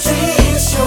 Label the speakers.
Speaker 1: 追英雄。